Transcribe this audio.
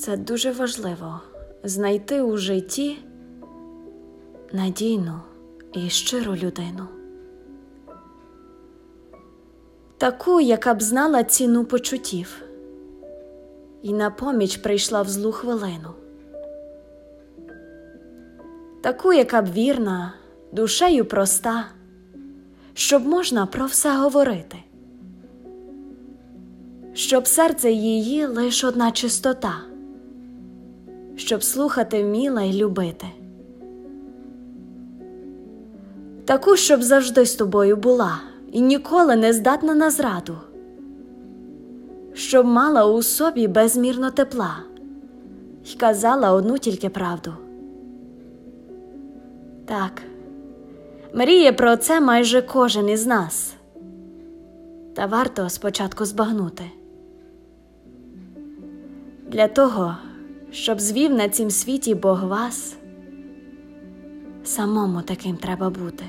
Це дуже важливо. Знайти у житті надійну і щиру людину, таку, яка б знала ціну почуттів, і на поміч прийшла в злу хвилину, таку, яка б вірна, душею проста, щоб можна про все говорити, щоб серце її лиш одна чистота щоб слухати вміла й любити. Таку, щоб завжди з тобою була і ніколи не здатна на зраду, щоб мала у собі безмірно тепла й казала одну тільки правду. Так, мріє про це майже кожен із нас, та варто спочатку збагнути. Для того щоб звів на цім світі Бог вас, самому таким треба бути.